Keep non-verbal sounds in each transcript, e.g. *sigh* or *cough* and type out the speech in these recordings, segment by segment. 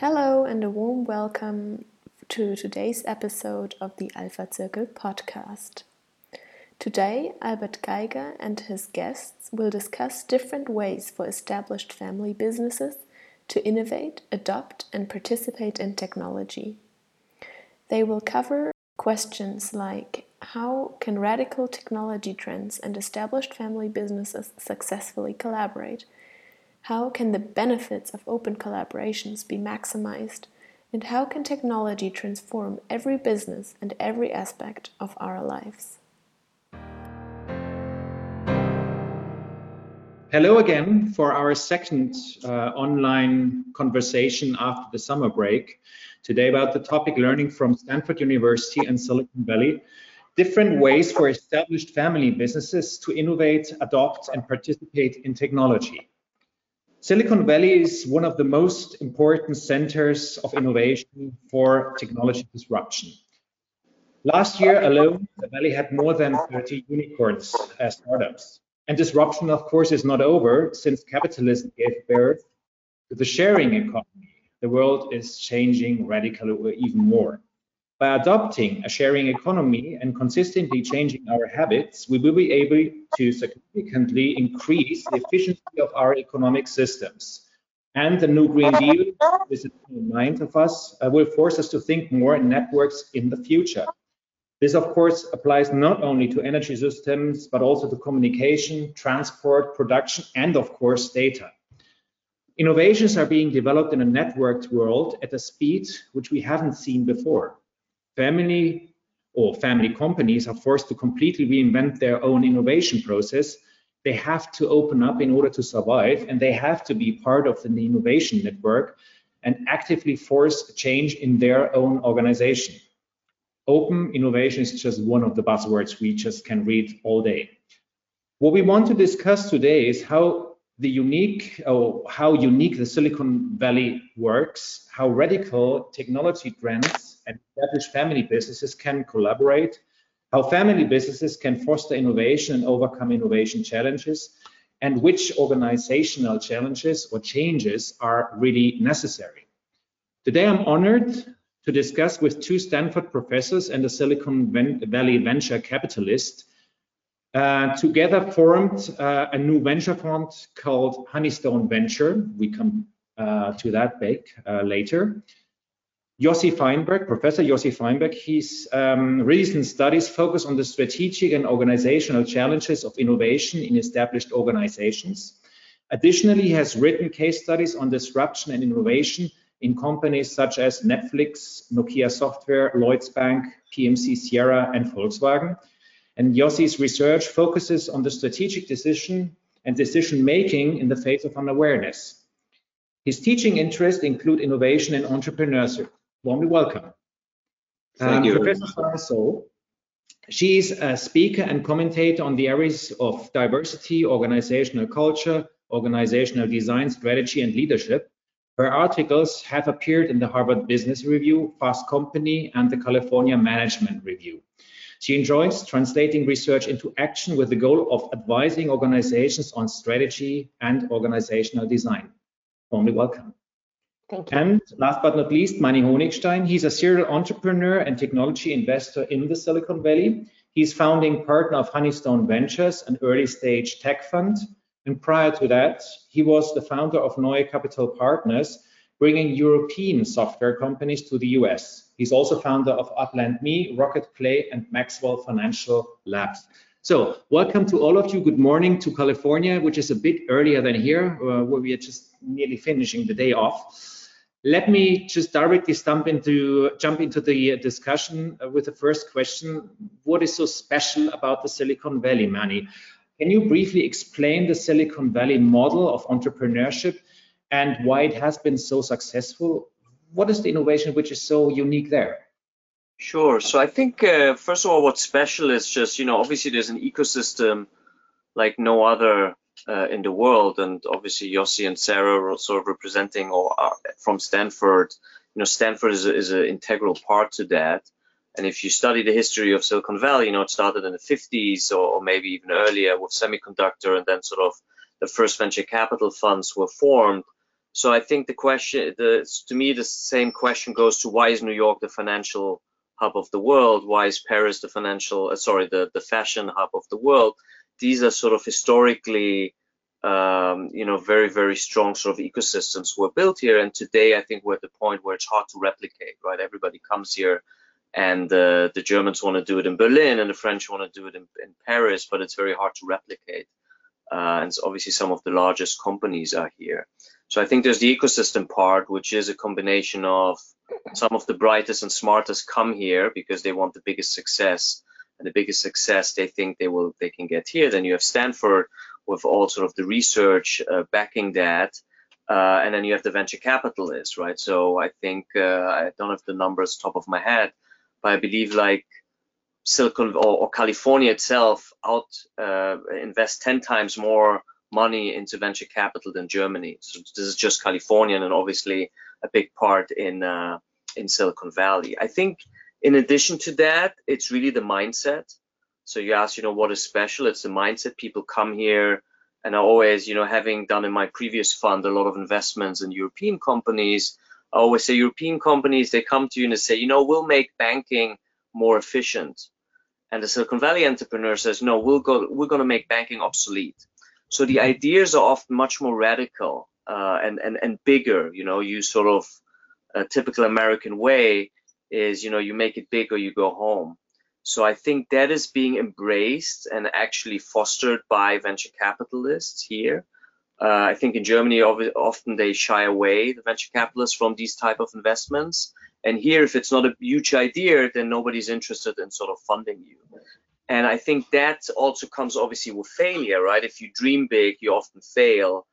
Hello, and a warm welcome to today's episode of the Alpha Circle podcast. Today, Albert Geiger and his guests will discuss different ways for established family businesses to innovate, adopt, and participate in technology. They will cover questions like how can radical technology trends and established family businesses successfully collaborate? How can the benefits of open collaborations be maximized? And how can technology transform every business and every aspect of our lives? Hello again for our second uh, online conversation after the summer break. Today about the topic learning from Stanford University and Silicon Valley, different ways for established family businesses to innovate, adopt and participate in technology. Silicon Valley is one of the most important centers of innovation for technology disruption. Last year alone, the Valley had more than 30 unicorns as startups. And disruption, of course, is not over since capitalism gave birth to the sharing economy. The world is changing radically even more. By adopting a sharing economy and consistently changing our habits, we will be able to significantly increase the efficiency of our economic systems. And the new Green Deal, this is in mind of us, uh, will force us to think more in networks in the future. This, of course, applies not only to energy systems, but also to communication, transport, production, and of course, data. Innovations are being developed in a networked world at a speed which we haven't seen before. Family or family companies are forced to completely reinvent their own innovation process. They have to open up in order to survive, and they have to be part of the innovation network and actively force change in their own organization. Open innovation is just one of the buzzwords we just can read all day. What we want to discuss today is how the unique, or how unique the Silicon Valley works, how radical technology trends and established family businesses can collaborate, how family businesses can foster innovation and overcome innovation challenges, and which organizational challenges or changes are really necessary. Today, I'm honored to discuss with two Stanford professors and a Silicon Valley venture capitalist. Uh, together formed uh, a new venture fund called Honeystone Venture. We come uh, to that back uh, later. Yossi Feinberg, Professor Yossi Feinberg, his um, recent studies focus on the strategic and organizational challenges of innovation in established organizations. Additionally, he has written case studies on disruption and innovation in companies such as Netflix, Nokia Software, Lloyds Bank, PMC Sierra, and Volkswagen. And Yossi's research focuses on the strategic decision and decision making in the face of unawareness. His teaching interests include innovation and entrepreneurship. Warmly welcome. Thank um, you. Professor Sarah she's a speaker and commentator on the areas of diversity, organizational culture, organizational design, strategy, and leadership. Her articles have appeared in the Harvard Business Review, Fast Company, and the California Management Review. She enjoys translating research into action with the goal of advising organizations on strategy and organizational design. Warmly welcome. Thank you. And last but not least, Mani Honigstein. He's a serial entrepreneur and technology investor in the Silicon Valley. He's founding partner of Honeystone Ventures, an early stage tech fund and prior to that, he was the founder of Neue Capital Partners, bringing European software companies to the US. He's also founder of Upland.me, Rocket Play, and Maxwell Financial Labs. So welcome to all of you. Good morning to California, which is a bit earlier than here, uh, where we are just nearly finishing the day off. Let me just directly jump into, jump into the discussion uh, with the first question. What is so special about the Silicon Valley, Mani? Can you briefly explain the Silicon Valley model of entrepreneurship and why it has been so successful? What is the innovation which is so unique there? Sure. So I think, uh, first of all, what's special is just, you know, obviously there's an ecosystem like no other uh, in the world. And obviously Yossi and Sarah are sort of representing or from Stanford. You know, Stanford is, a, is an integral part to that. And if you study the history of Silicon Valley, you know, it started in the 50s or, or maybe even earlier with semiconductor, and then sort of the first venture capital funds were formed. So I think the question, the, to me, the same question goes to why is New York the financial hub of the world? Why is Paris the financial, uh, sorry, the, the fashion hub of the world? These are sort of historically, um, you know, very, very strong sort of ecosystems were built here. And today, I think we're at the point where it's hard to replicate, right? Everybody comes here and uh, the Germans want to do it in Berlin and the French want to do it in, in Paris, but it's very hard to replicate. Uh, and obviously some of the largest companies are here. So I think there's the ecosystem part, which is a combination of some of the brightest and smartest come here because they want the biggest success and the biggest success they think they will they can get here. Then you have Stanford with all sort of the research uh, backing that. Uh, and then you have the venture capitalists, right? So I think uh, I don't have the numbers top of my head, but I believe like Silicon or, or California itself out uh, invest 10 times more money into venture capital than Germany. So this is just California and obviously a big part in uh, in Silicon Valley. I think in addition to that, it's really the mindset. So you ask, you know, what is special? It's the mindset. People come here and I always, you know, having done in my previous fund a lot of investments in European companies, I always say European companies, they come to you and they say, you know, we'll make banking more efficient. And the Silicon Valley entrepreneur says, no, we'll go, we're going to make banking obsolete. So the ideas are often much more radical uh, and, and, and bigger. You know, you sort of, a typical American way is, you know, you make it big or you go home. So I think that is being embraced and actually fostered by venture capitalists here. Uh, I think in Germany, often they shy away, the venture capitalists, from these type of investments. And here, if it's not a huge idea, then nobody's interested in sort of funding you. And I think that also comes obviously with failure, right? If you dream big, you often fail.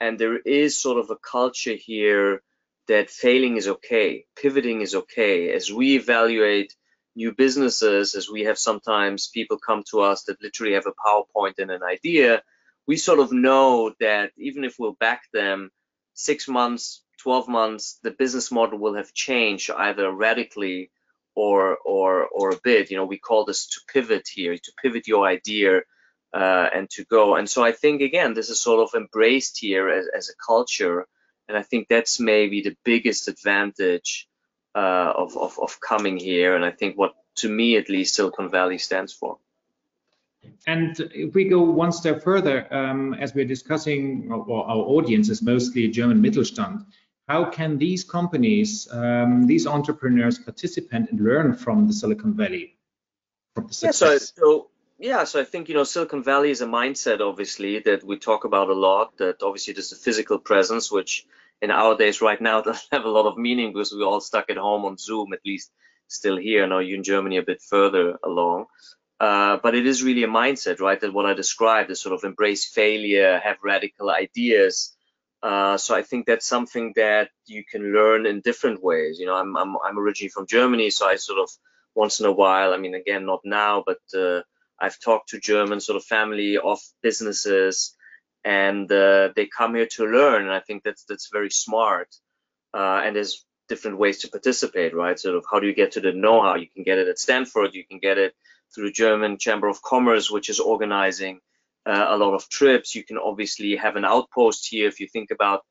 And there is sort of a culture here that failing is okay, pivoting is okay. As we evaluate new businesses, as we have sometimes people come to us that literally have a PowerPoint and an idea, we sort of know that even if we'll back them six months, 12 months, the business model will have changed either radically or or or a bit. You know, we call this to pivot here, to pivot your idea uh, and to go. And so I think again, this is sort of embraced here as, as a culture, and I think that's maybe the biggest advantage uh, of, of of coming here. And I think what to me at least Silicon Valley stands for. And if we go one step further, um, as we're discussing, or our audience is mostly German Mittelstand, how can these companies, um, these entrepreneurs participate and learn from the Silicon Valley? From the yeah, so, so, yeah, so I think, you know, Silicon Valley is a mindset, obviously, that we talk about a lot, that obviously there's a physical presence, which in our days right now *laughs* doesn't have a lot of meaning because we're all stuck at home on Zoom, at least still here. Now you in Germany a bit further along. Uh, but it is really a mindset, right? That what I described is sort of embrace failure, have radical ideas, uh, so I think that's something that you can learn in different ways. You know, I'm, I'm, I'm originally from Germany, so I sort of once in a while, I mean, again, not now, but uh, I've talked to German sort of family of businesses, and uh, they come here to learn. And I think that's that's very smart. Uh, and there's different ways to participate, right? Sort of how do you get to the know-how? You can get it at Stanford. You can get it through German Chamber of Commerce, which is organizing uh, a lot of trips. You can obviously have an outpost here. If you think about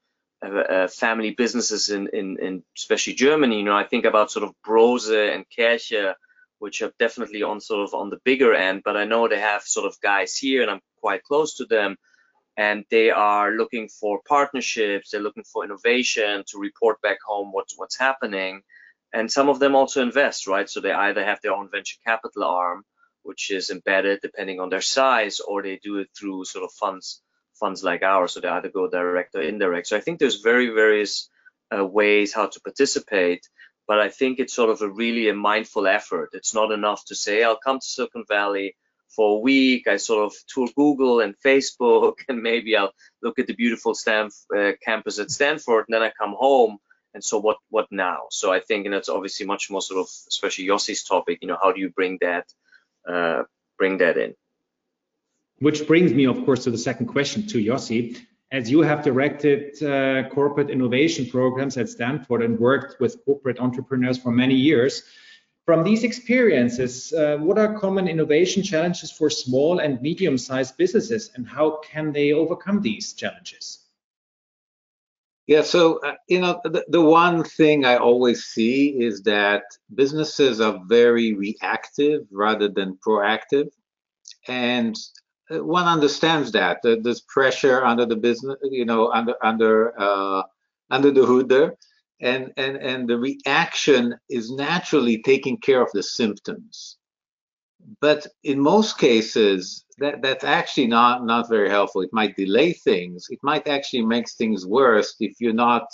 uh, uh, family businesses in, in, in, especially Germany, you know, I think about sort of Brose and Kirche, which are definitely on sort of on the bigger end, but I know they have sort of guys here and I'm quite close to them and they are looking for partnerships. They're looking for innovation to report back home what's, what's happening. And some of them also invest, right? So they either have their own venture capital arm which is embedded depending on their size, or they do it through sort of funds funds like ours, so they either go direct or indirect. So I think there's very various uh, ways how to participate, but I think it's sort of a really a mindful effort. It's not enough to say I'll come to Silicon Valley for a week. I sort of tour Google and Facebook, *laughs* and maybe I'll look at the beautiful Stanf uh, campus at Stanford, and then I come home. And so what what now? So I think, and it's obviously much more sort of, especially Yossi's topic. You know, how do you bring that uh, bring that in. Which brings me, of course, to the second question to Yossi. As you have directed uh, corporate innovation programs at Stanford and worked with corporate entrepreneurs for many years, from these experiences, uh, what are common innovation challenges for small and medium-sized businesses, and how can they overcome these challenges? Yeah, so uh, you know, the, the one thing I always see is that businesses are very reactive rather than proactive, and one understands that there's pressure under the business, you know, under under uh, under the hood there, and and and the reaction is naturally taking care of the symptoms. But in most cases, that that's actually not not very helpful. It might delay things. It might actually make things worse if you're not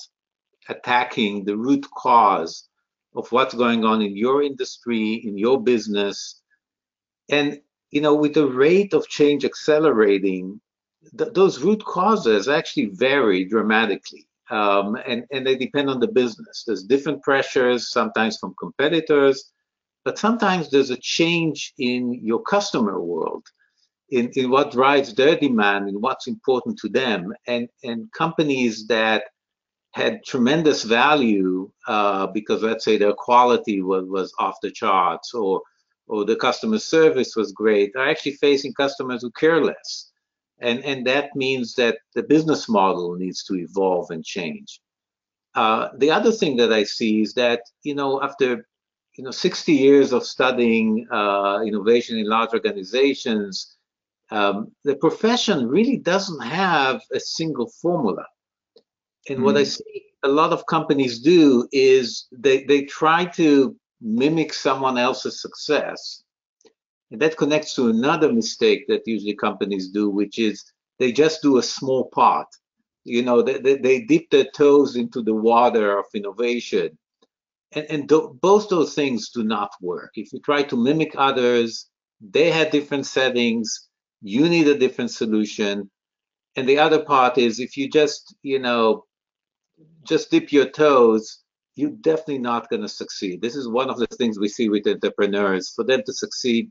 attacking the root cause of what's going on in your industry, in your business, and you know, with the rate of change accelerating, th- those root causes actually vary dramatically. Um, and, and they depend on the business. There's different pressures, sometimes from competitors, but sometimes there's a change in your customer world, in, in what drives their demand and what's important to them. And, and companies that had tremendous value uh, because, let's say, their quality was, was off the charts or or the customer service was great are actually facing customers who care less. And, and that means that the business model needs to evolve and change. Uh, the other thing that I see is that, you know, after, you know, 60 years of studying uh, innovation in large organizations, um, the profession really doesn't have a single formula. And mm. what I mm. see a lot of companies do is they, they try to mimic someone else's success. And that connects to another mistake that usually companies do, which is they just do a small part. You know, they, they, they dip their toes into the water of innovation. And, and both those things do not work. If you try to mimic others, they had different settings, you need a different solution. And the other part is if you just, you know, just dip your toes, you're definitely not going to succeed. This is one of the things we see with entrepreneurs. For them to succeed,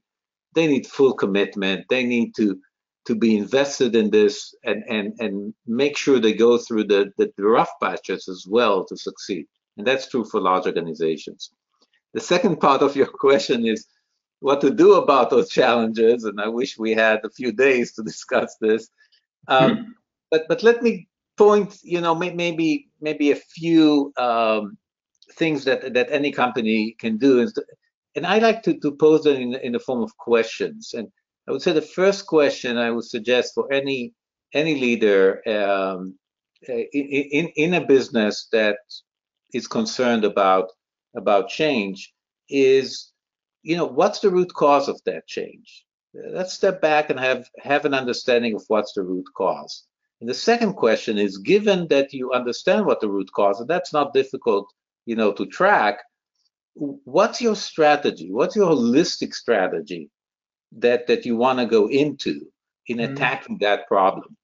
they need full commitment. They need to to be invested in this and and and make sure they go through the, the, rough patches as well to succeed. And that's true for large organizations. The second part of your *laughs* question is what to do about those challenges, and I wish we had a few days to *laughs* discuss this. Um, hmm. But but let me point, you know, maybe maybe a few um, things that that any company can do is and I like to, to pose them in, in the form of questions. And I would say the first question I would suggest for any any leader um, in, in a business that is concerned about about change is, you know, what's the root cause of that change? Let's step back and have have an understanding of what's the root cause. And the second question is, given that you understand what the root cause, and that's not difficult you know, to track, what's your strategy? What's your holistic strategy that that you want to go into in mm-hmm. attacking mm. that problem?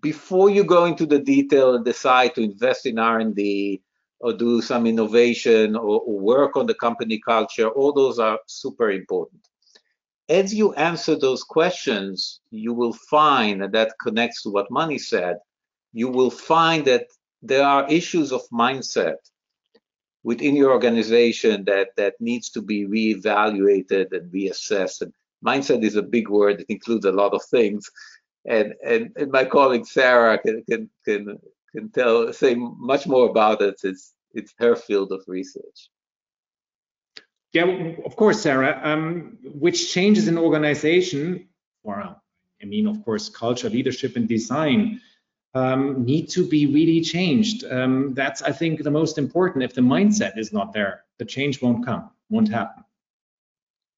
Before you go into the detail and decide to invest in R&D or do some innovation or, or work on the company culture, all those are super important. As you answer those questions, you will find, and that connects to what Mani said, you will find that there are issues of mindset within your organization that that needs to be reevaluated and reassessed. And mindset is a big word; it includes a lot of things. And and, and my colleague Sarah can can can can tell say much more about it. It's it's her field of research. Yeah, of course, Sarah. Um, which changes in organization, or I mean, of course, culture, leadership, and design um, need to be really changed. Um, that's, I think, the most important. If the mindset is not there, the change won't come, won't happen.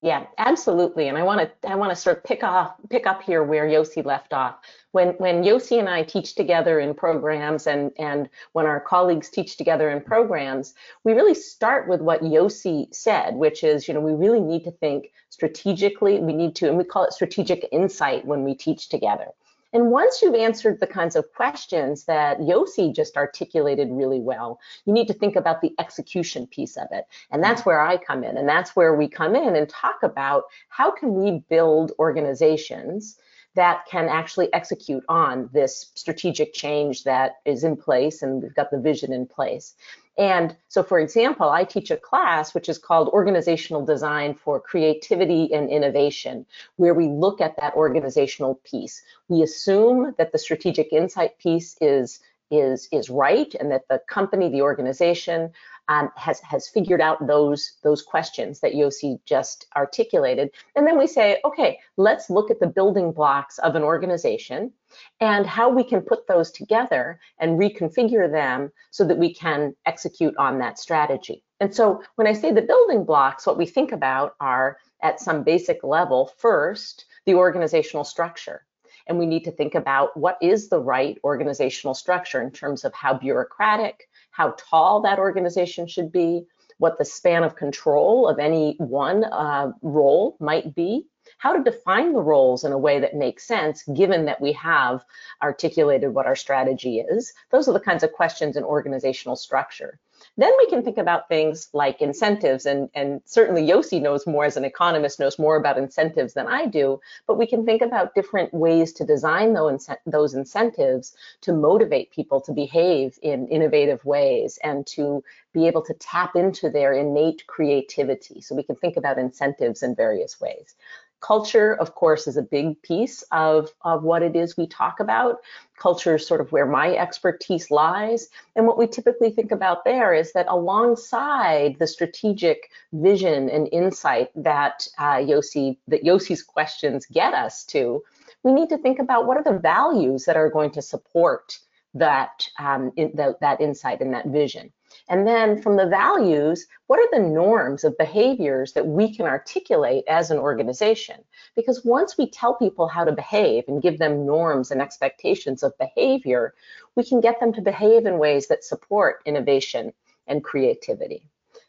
Yeah, absolutely. And I want to I want to sort of pick off pick up here where Yossi left off. When when Yossi and I teach together in programs and and when our colleagues teach together in programs, we really start with what Yossi said, which is, you know, we really need to think strategically. We need to, and we call it strategic insight when we teach together. And once you've answered the kinds of questions that Yossi just articulated really well, you need to think about the execution piece of it. And that's where I come in. And that's where we come in and talk about how can we build organizations that can actually execute on this strategic change that is in place and we've got the vision in place. And so, for example, I teach a class which is called Organizational Design for Creativity and Innovation, where we look at that organizational piece. We assume that the strategic insight piece is is is right and that the company, the organization um, has has figured out those those questions that Yossi just articulated. And then we say, okay, let's look at the building blocks of an organization and how we can put those together and reconfigure them so that we can execute on that strategy. And so when I say the building blocks, what we think about are at some basic level, first, the organizational structure. And we need to think about what is the right organizational structure in terms of how bureaucratic, how tall that organization should be, what the span of control of any one uh, role might be, how to define the roles in a way that makes sense, given that we have articulated what our strategy is. Those are the kinds of questions in organizational structure. Then we can think about things like incentives, and, and certainly Yossi knows more as an economist, knows more about incentives than I do, but we can think about different ways to design those, those incentives to motivate people to behave in innovative ways and to be able to tap into their innate creativity. So we can think about incentives in various ways. Culture, of course, is a big piece of, of what it is we talk about. Culture is sort of where my expertise lies. And what we typically think about there is that alongside the strategic vision and insight that uh, Yossi, that Yossi's questions get us to, we need to think about what are the values that are going to support that, um, in, the, that insight and that vision. And then from the values, what are the norms of behaviors that we can articulate as an organization? Because once we tell people how to behave and give them norms and expectations of behavior, we can get them to behave in ways that support innovation and creativity.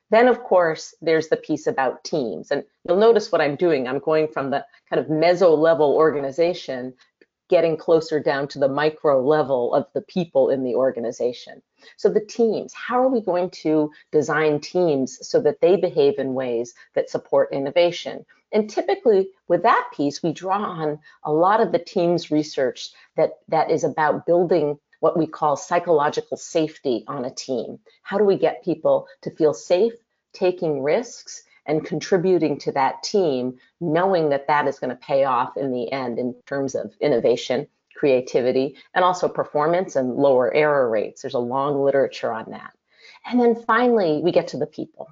Then, of course, there's the piece about teams. And you'll notice what I'm doing. I'm going from the kind of meso level organization getting closer down to the micro level of the people in the organization. So the teams, how are we going to design teams so that they behave in ways that support innovation? And typically with that piece, we draw on a lot of the teams research that, that is about building what we call psychological safety on a team. How do we get people to feel safe taking risks and contributing to that team, knowing that that is going to pay off in the end in terms of innovation, creativity, and also performance and lower error rates. There's a long literature on that. And then finally, we get to the people.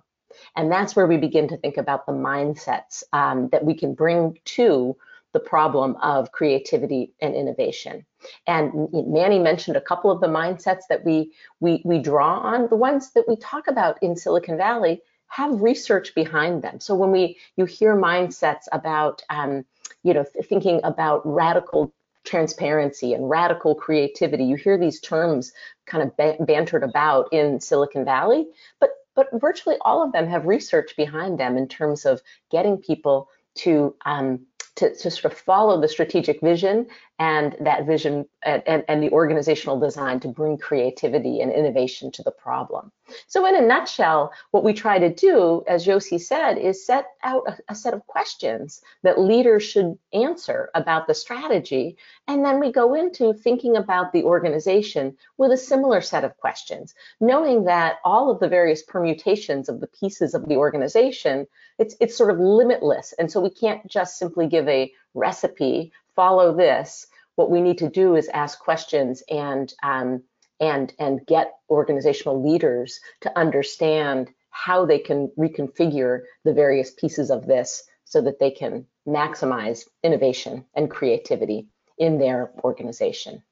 And that's where we begin to think about the mindsets um, that we can bring to the problem of creativity and innovation. And Mani mentioned a couple of the mindsets that we, we, we draw on. The ones that we talk about in Silicon Valley have research behind them. So when we you hear mindsets about um, you know thinking about radical transparency and radical creativity, you hear these terms kind of bantered about in Silicon Valley, but but virtually all of them have research behind them in terms of getting people to um, to, to sort of follow the strategic vision and that vision and, and, and, the organizational design to bring creativity and innovation to the problem. So in a nutshell, what we try to do, as Yossi said, is set out a, a set of questions that leaders should answer about the strategy. And then we go into thinking about the organization with a similar set of questions, knowing that all of the various permutations of the pieces of the organization, it's, it's sort of limitless. And so we can't just simply give a recipe follow this, what we need to do is ask questions and um, and and get organizational leaders to understand how they can reconfigure the various pieces of this so that they can maximize innovation and creativity in their organization.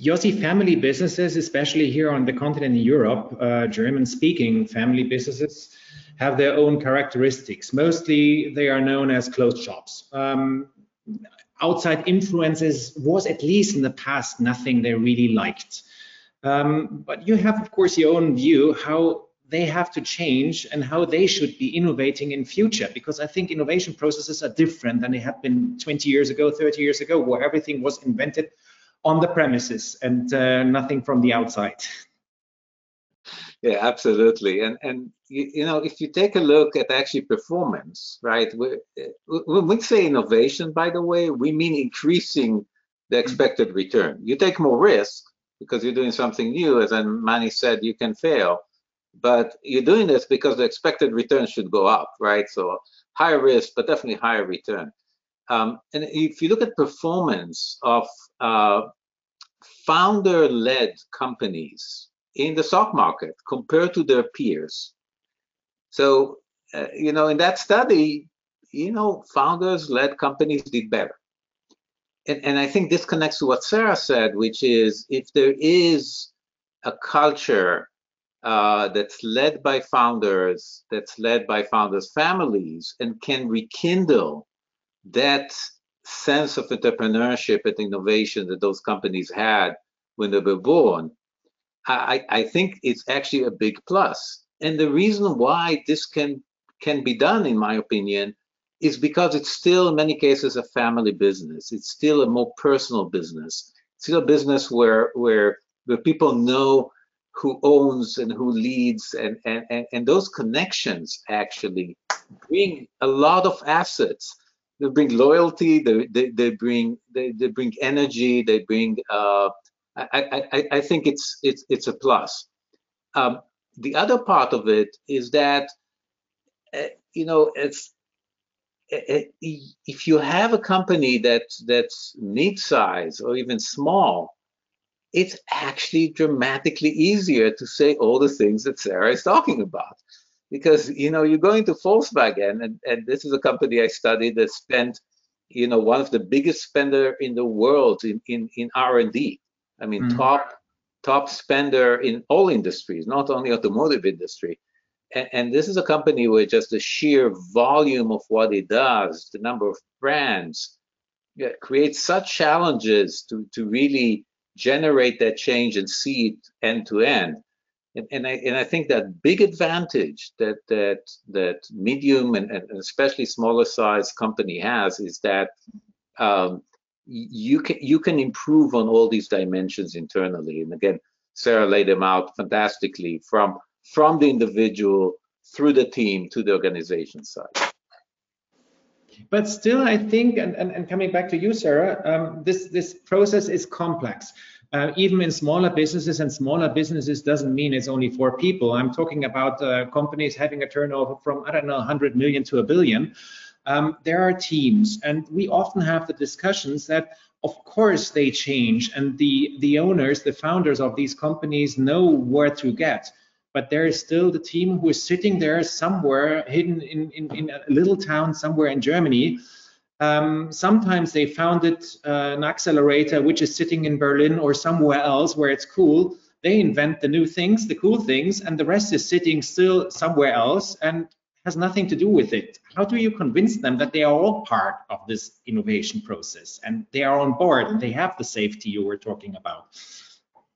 Yossi family businesses, especially here on the continent in Europe, uh, German-speaking family businesses, have their own characteristics. Mostly, they are known as closed shops. Um, outside influences was at least in the past nothing they really liked. Um, but you have, of course, your own view how they have to change and how they should be innovating in future because I think innovation processes are different than they had been 20 years ago, 30 years ago, where everything was invented on the premises and uh, nothing from the outside. Yeah, absolutely. And and you, you, know, if you take a look at actually performance, right? When we say innovation, by the way, we mean increasing the expected return. You take more risk because you're doing something new, as Mani said, you can fail, but you're doing this because the expected return should go up, right? So higher risk, but definitely higher return. Um, and if you look at performance of uh, founder-led companies in the stock market compared to their peers. So, uh, you know, in that study, you know, founders-led companies did better. And, and I think this connects to what Sarah said, which is if there is a culture uh, that's led by founders, that's led by founders' families, and can rekindle that sense of entrepreneurship and innovation that those companies had when they were born, I, I think it's actually a big plus. And the reason why this can can be done, in my opinion, is because it's still in many cases a family business. It's still a more personal business. It's still a business where where where people know who owns and who leads and and and, and those connections actually bring a lot of assets they bring loyalty they, they, they bring they, they bring energy they bring uh, I, I, I think it's it's it's a plus um, the other part of it is that uh, you know it's uh, uh, if you have a company that that's mid-size or even small it's actually dramatically easier to say all the things that Sarah is talking about because you know you're going to Volkswagen, and, and this is a company I studied that spent you know one of the biggest spender in the world in in, in R&D. I mean mm-hmm. top top spender in all industries, not only automotive industry. And, and this is a company where just the sheer volume of what it does, the number of brands, yeah, creates such challenges to to really generate that change and see it end to end and, and, I and I think that big advantage that that that medium and, and especially smaller size company has is that um, you can you can improve on all these dimensions internally. And again, Sarah laid them out fantastically from from the individual through the team to the organization side. But still, I think, and, and, and coming back to you, Sarah, um, this this process is complex uh, even in smaller businesses and smaller businesses doesn't mean it's only four people. I'm talking about uh, companies having a turnover from, I don't know, 100 million to a billion. Um, there are teams and we often have the discussions that of course they change and the, the owners, the founders of these companies know where to get but there is still the team who is sitting there somewhere hidden in, in, in a little town somewhere in Germany um, sometimes they founded uh, an accelerator which is sitting in Berlin or somewhere else where it's cool. They invent the new things, the cool things, and the rest is sitting still somewhere else and has nothing to do with it. How do you convince them that they are all part of this innovation process and they are on board? and They have the safety you were talking about.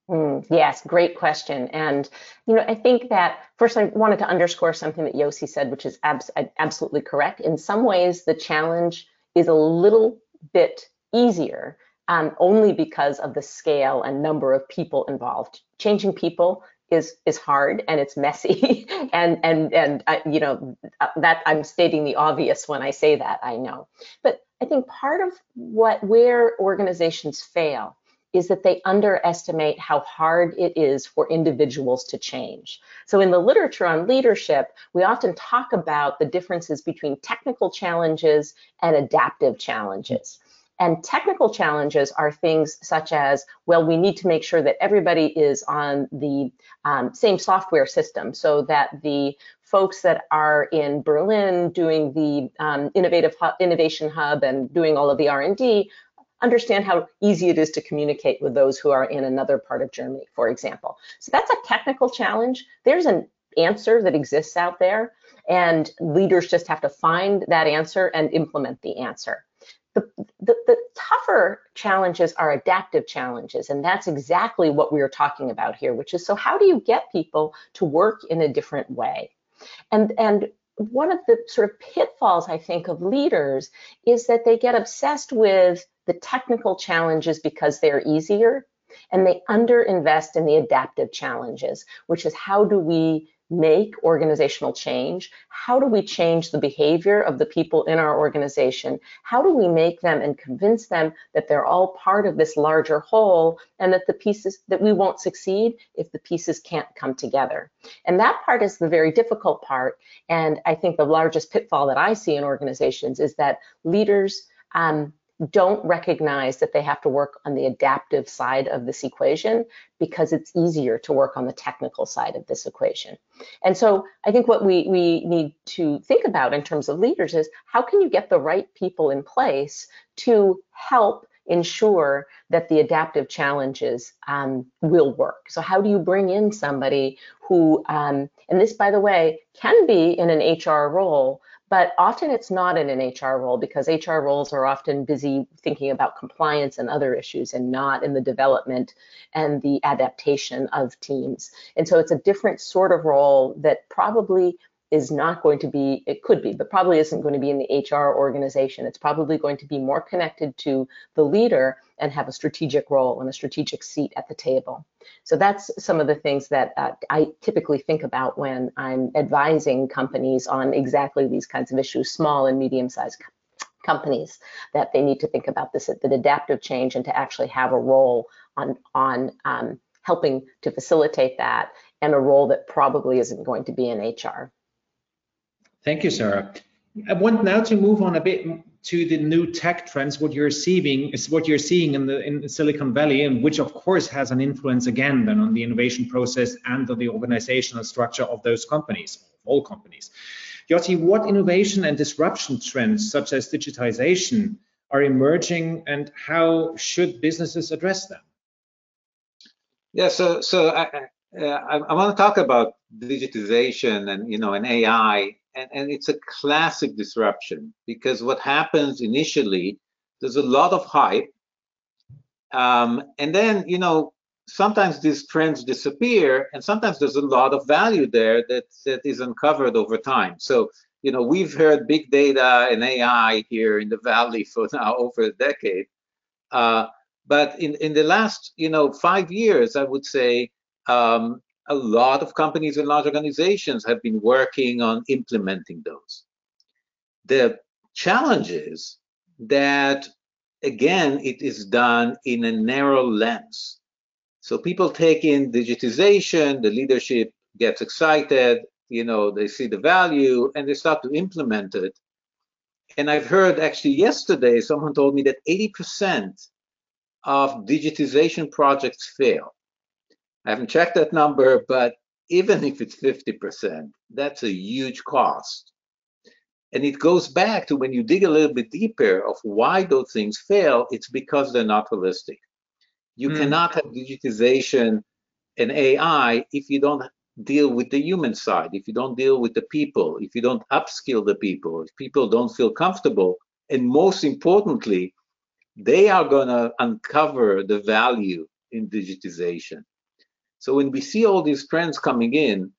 Mm, yes, great question. And, you know, I think that first I wanted to underscore something that Yossi said, which is abs absolutely correct. In some ways, the challenge is a little bit easier um, only because of the scale and number of people involved. Changing people is is hard and it's messy *laughs* and and and uh, you know uh, that I'm stating the obvious when I say that I know. But I think part of what where organizations fail is that they underestimate how hard it is for individuals to change. So in the literature on leadership, we often talk about the differences between technical challenges and adaptive challenges. And technical challenges are things such as, well, we need to make sure that everybody is on the um, same software system so that the folks that are in Berlin doing the um, innovative innovation hub and doing all of the R&D understand how easy it is to communicate with those who are in another part of Germany, for example. So that's a technical challenge. There's an answer that exists out there, and leaders just have to find that answer and implement the answer. The, the, the, tougher challenges are adaptive challenges, and that's exactly what we are talking about here, which is so how do you get people to work in a different way? And, and one of the sort of pitfalls, I think, of leaders is that they get obsessed with the technical challenges because they're easier and they underinvest in the adaptive challenges, which is how do we make organizational change? How do we change the behavior of the people in our organization? How do we make them and convince them that they're all part of this larger whole and that the pieces that we won't succeed if the pieces can't come together? And that part is the very difficult part. And I think the largest pitfall that I see in organizations is that leaders um, don't recognize that they have to work on the adaptive side of this equation because it's easier to work on the technical side of this equation. And so I think what we, we need to think about in terms of leaders is how can you get the right people in place to help ensure that the adaptive challenges um, will work. So how do you bring in somebody who, um, and this, by the way, can be in an HR role, but often it's not in an HR role because HR roles are often busy thinking about compliance and other issues and not in the development and the adaptation of teams. And so it's a different sort of role that probably is not going to be, it could be, but probably isn't going to be in the HR organization. It's probably going to be more connected to the leader and have a strategic role and a strategic seat at the table. So that's some of the things that uh, I typically think about when I'm advising companies on exactly these kinds of issues, small and medium sized companies, that they need to think about this, the adaptive change and to actually have a role on, on um, helping to facilitate that and a role that probably isn't going to be in HR. Thank you, Sarah. I want now to move on a bit to the new tech trends. What you're seeing is what you're seeing in the in Silicon Valley, and which of course has an influence again then on the innovation process and on the organizational structure of those companies, all companies. Yossi, what innovation and disruption trends such as digitization are emerging, and how should businesses address them? Yeah, so so uh, uh, I, I, I want to talk about digitization and you know and AI and, and it's a classic disruption because what happens initially, there's a lot of hype. Um, and then, you know, sometimes these trends disappear and sometimes there's a lot of value there that, that is uncovered over time. So, you know, we've heard big data and AI here in the Valley for *laughs* now over a decade. Uh, but in, in the last, you know, five years, I would say um, a lot of companies and large organizations have been working on implementing those. The challenge is that, again, it is done in a narrow lens. So people take in digitization, the leadership gets excited, you know, they see the value and they start to implement it. And I've heard actually yesterday, someone told me that 80% of digitization projects fail. I haven't checked that number, but even if it's 50%, that's a huge cost. And it goes back to when you dig a little bit deeper of why those things fail, it's because they're not holistic. You mm. cannot have digitization and AI if you don't deal with the human side, if you don't deal with the people, if you don't upskill the people, if people don't feel comfortable, and most importantly, they are going to uncover the value in digitization. So when we see all these trends coming in,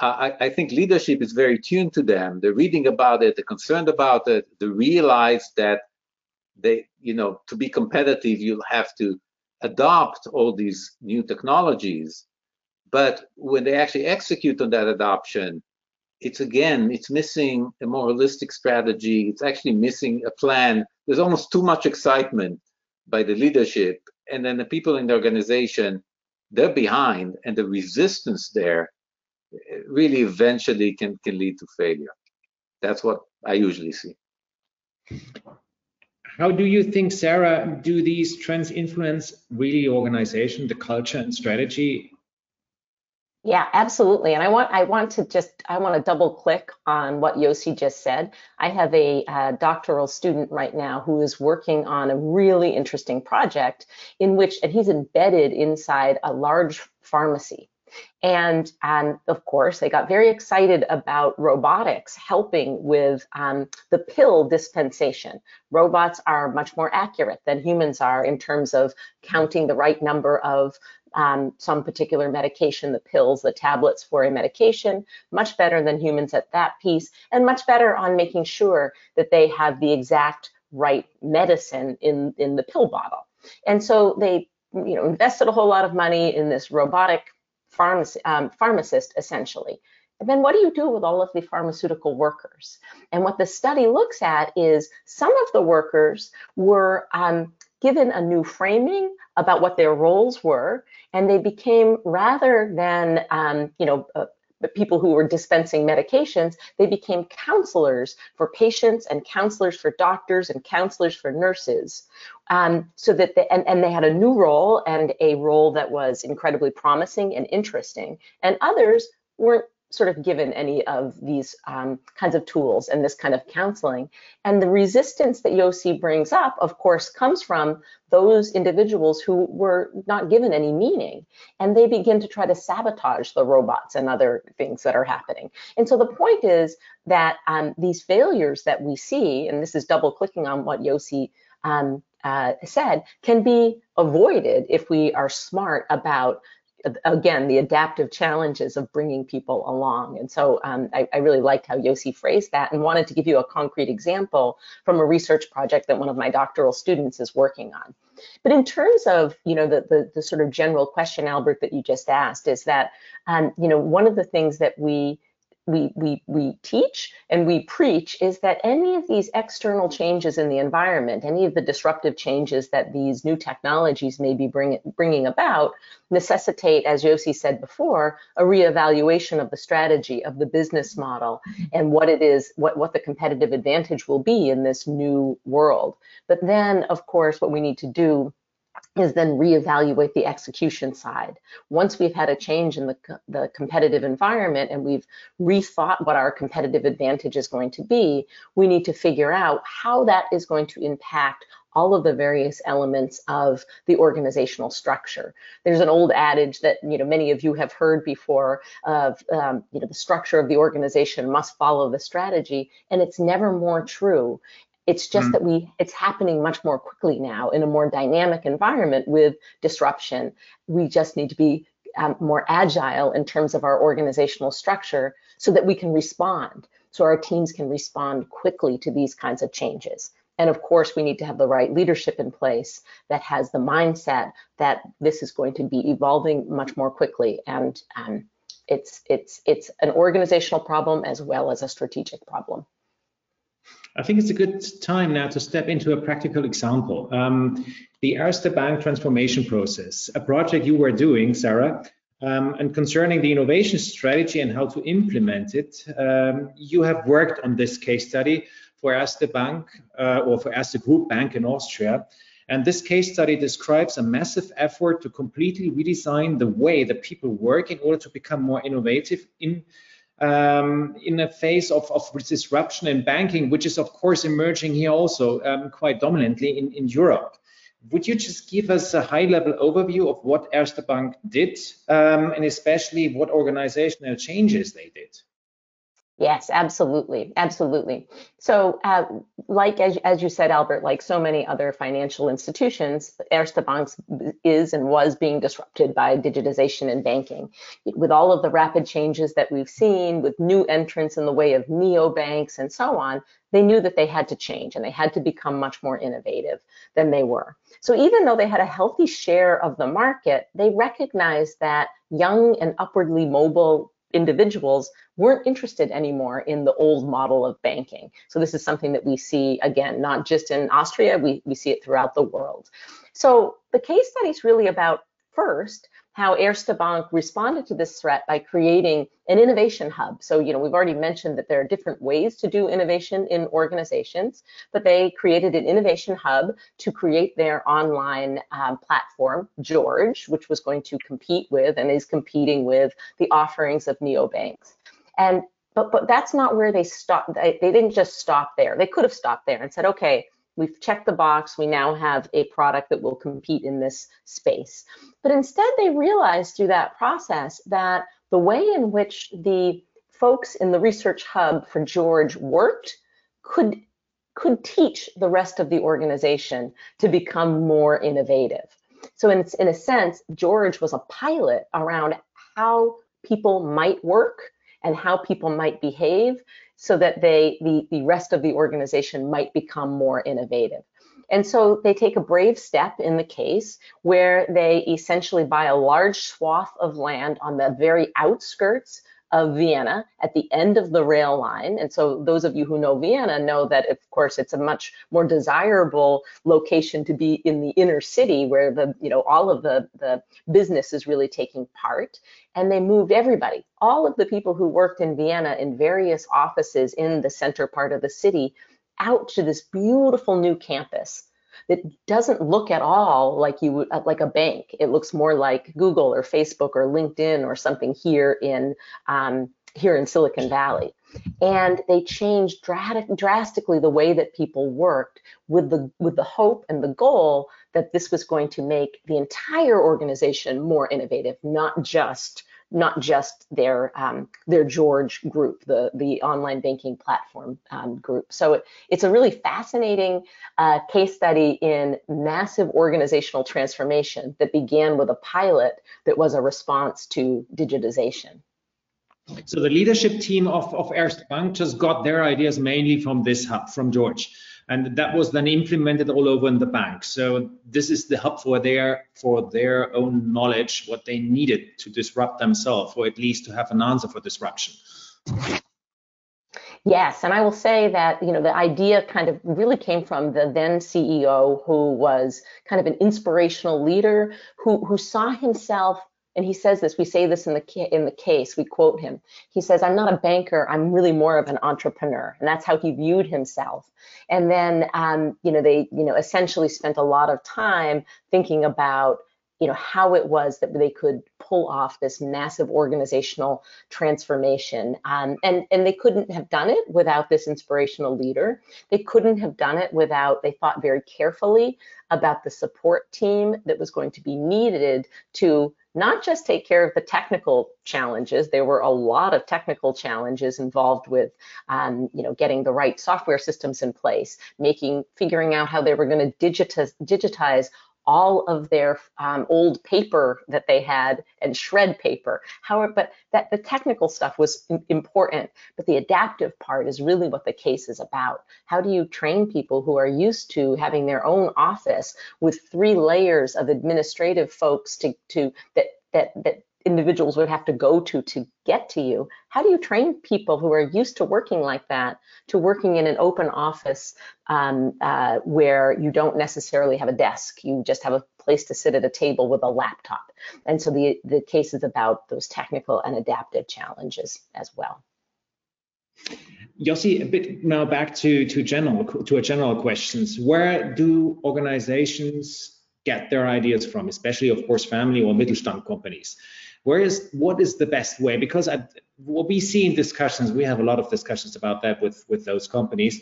I, I, think leadership is very tuned to them. They're reading about it, they're concerned about it, they realize that they, you know, to be competitive, you'll have to adopt all these new technologies. But when they actually execute on that adoption, it's again, it's missing a more holistic strategy. It's actually missing a plan. There's almost too much excitement by the leadership. And then the people in the organization they're behind and the resistance there eh, really eventually can, can lead to failure. That's what I usually see. How do you think, Sarah, do these trends influence really organization, the culture and strategy yeah, absolutely. And I want I want to just I want to double click on what Yossi just said. I have a uh, doctoral student right now who is working on a really interesting project in which and he's embedded inside a large pharmacy. And um, of course, they got very excited about robotics helping with um, the pill dispensation. Robots are much more accurate than humans are in terms of counting the right number of um, some particular medication, the pills, the tablets for a medication, much better than humans at that piece, and much better on making sure that they have the exact right medicine in, in the pill bottle. And so they you know, invested a whole lot of money in this robotic um, pharmacist, essentially. And then what do you do with all of the pharmaceutical workers? And what the study looks at is some of the workers were um, given a new framing about what their roles were, and they became rather than um, you know uh, people who were dispensing medications, they became counselors for patients and counselors for doctors and counselors for nurses. Um, so that they, and, and they had a new role and a role that was incredibly promising and interesting. And others weren't sort of given any of these um, kinds of tools and this kind of counseling. And the resistance that Yossi brings up, of course, comes from those individuals who were not given any meaning. And they begin to try to sabotage the robots and other things that are happening. And so the point is that um, these failures that we see, and this is double clicking on what Yossi um, uh, said, can be avoided if we are smart about again, the adaptive challenges of bringing people along. And so um, I, I, really liked how Yossi phrased that and wanted to give you a concrete example from a research project that one of my doctoral students is working on. But in terms of, you know, the, the, the sort of general question, Albert, that you just asked is that, um, you know, one of the things that we we, we, we teach and we preach is that any of these external changes in the environment, any of the disruptive changes that these new technologies may be bring, bringing about, necessitate, as Yossi said before, a reevaluation of the strategy, of the business model, and what it is, what, what the competitive advantage will be in this new world. But then, of course, what we need to do is then reevaluate the execution side. Once we've had a change in the, the competitive environment and we've rethought what our competitive advantage is going to be, we need to figure out how that is going to impact all of the various elements of the organizational structure. There's an old adage that you know many of you have heard before of um, you know the structure of the organization must follow the strategy, and it's never more true. It's just mm. that we it's happening much more quickly now in a more dynamic environment with disruption. We just need to be um, more agile in terms of our organizational structure so that we can respond, so our teams can respond quickly to these kinds of changes. And of course, we need to have the right leadership in place that has the mindset that this is going to be evolving much more quickly. And um, it's it's it's an organizational problem as well as a strategic problem. I think it's a good time now to step into a practical example. Um, the Erste Bank transformation process, a project you were doing, Sarah, um, and concerning the innovation strategy and how to implement it, um, you have worked on this case study for Erste Bank uh, or for Erste Group Bank in Austria. And this case study describes a massive effort to completely redesign the way that people work in order to become more innovative in um, in a phase of, of, disruption in banking, which is of course emerging here also um, quite dominantly in, in, Europe. Would you just give us a high level overview of what Erste Bank did um, and especially what organizational changes they did? Yes, absolutely, absolutely. So, uh, like as, as you said, Albert, like so many other financial institutions, Erste Bank is and was being disrupted by digitization in banking. With all of the rapid changes that we've seen, with new entrants in the way of neobanks and so on, they knew that they had to change and they had to become much more innovative than they were. So even though they had a healthy share of the market, they recognized that young and upwardly mobile individuals weren't interested anymore in the old model of banking. So this is something that we see again, not just in Austria, we, we see it throughout the world. So the case study is really about first how Erste Bank responded to this threat by creating an innovation hub. So, you know, we've already mentioned that there are different ways to do innovation in organizations, but they created an innovation hub to create their online um, platform, George, which was going to compete with and is competing with the offerings of neobanks. And but but that's not where they stopped. They, they didn't just stop there. They could have stopped there and said, okay, We've checked the box. We now have a product that will compete in this space. But instead, they realized through that process that the way in which the folks in the research hub for George worked could could teach the rest of the organization to become more innovative. So in, in a sense, George was a pilot around how people might work and how people might behave so that they the, the rest of the organization might become more innovative. And so they take a brave step in the case where they essentially buy a large swath of land on the very outskirts of Vienna at the end of the rail line. And so those of you who know Vienna know that, of course, it's a much more desirable location to be in the inner city where the, you know, all of the, the business is really taking part. And they moved everybody, all of the people who worked in Vienna in various offices in the center part of the city out to this beautiful new campus that doesn't look at all like you would like a bank. It looks more like Google or Facebook or LinkedIn or something here in um, here in Silicon Valley. And they changed drastically the way that people worked with the with the hope and the goal that this was going to make the entire organization more innovative, not just not just their um, their George group, the the online banking platform um, group. So it, it's a really fascinating uh, case study in massive organizational transformation that began with a pilot that was a response to digitization. So the leadership team of, of Erste Bank just got their ideas mainly from this hub, from George and that was then implemented all over in the bank. So this is the hub for their for their own knowledge, what they needed to disrupt themselves, or at least to have an answer for disruption. Yes, and I will say that you know the idea kind of really came from the then CEO, who was kind of an inspirational leader who who saw himself and he says this we say this in the in the case we quote him. He says i'm not a banker i'm really more of an entrepreneur. And that's how he viewed himself. And then um, you know they you know essentially spent a lot of time thinking about you know how it was that they could pull off this massive organizational transformation um, and and they couldn't have done it without this inspirational leader they couldn't have done it without they thought very carefully about the support team that was going to be needed to not just take care of the technical challenges. There were a lot of technical challenges involved with, um, you know, getting the right software systems in place, making, figuring out how they were going to digitize, digitize all of their um, old paper that they had and shred paper. However, but that the technical stuff was important, but the adaptive part is really what the case is about. How do you train people who are used to having their own office with three layers of administrative folks to, to that that that individuals would have to go to to get to you. How do you train people who are used to working like that to working in an open office um, uh, where you don't necessarily have a desk, you just have a place to sit at a table with a laptop? And so the, the case is about those technical and adaptive challenges as well. Yossi, a bit now back to, to general to a general questions. Where do organizations get their ideas from, especially of course family or Mittelstand companies? Where is what is the best way? Because I, what we see in discussions, we have a lot of discussions about that with with those companies.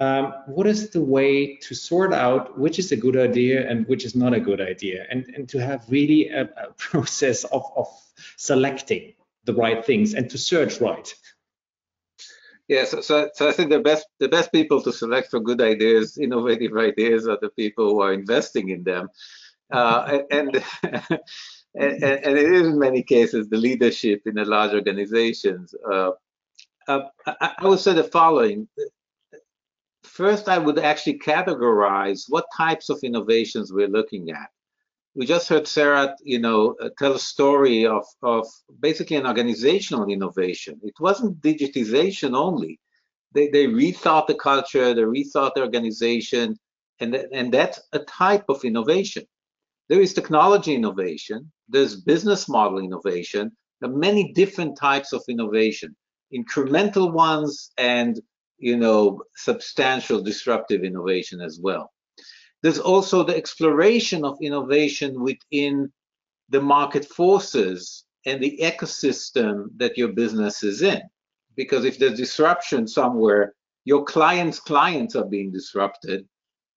Um, what is the way to sort out which is a good idea and which is not a good idea, and and to have really a, a *laughs* process of of selecting the right things and to search right. Yes, yeah, so, so, so I think the best the best people to select for good ideas, innovative ideas, are the people who are investing in them, uh, and *laughs* and, and, it is in many cases the leadership in the large organizations. Uh, uh, I, I, would say the following. First, I would actually categorize what types of innovations we're looking at. We just heard Sarah, you know, uh, tell a story of, of basically an organizational innovation. It wasn't digitization only. They, they rethought the culture, they rethought the organization, and, and that's a type of innovation. There is technology innovation, there's business model innovation, there are many different types of innovation, incremental ones and you know substantial disruptive innovation as well. There's also the exploration of innovation within the market forces and the ecosystem that your business is in. Because if there's disruption somewhere, your clients' clients are being disrupted,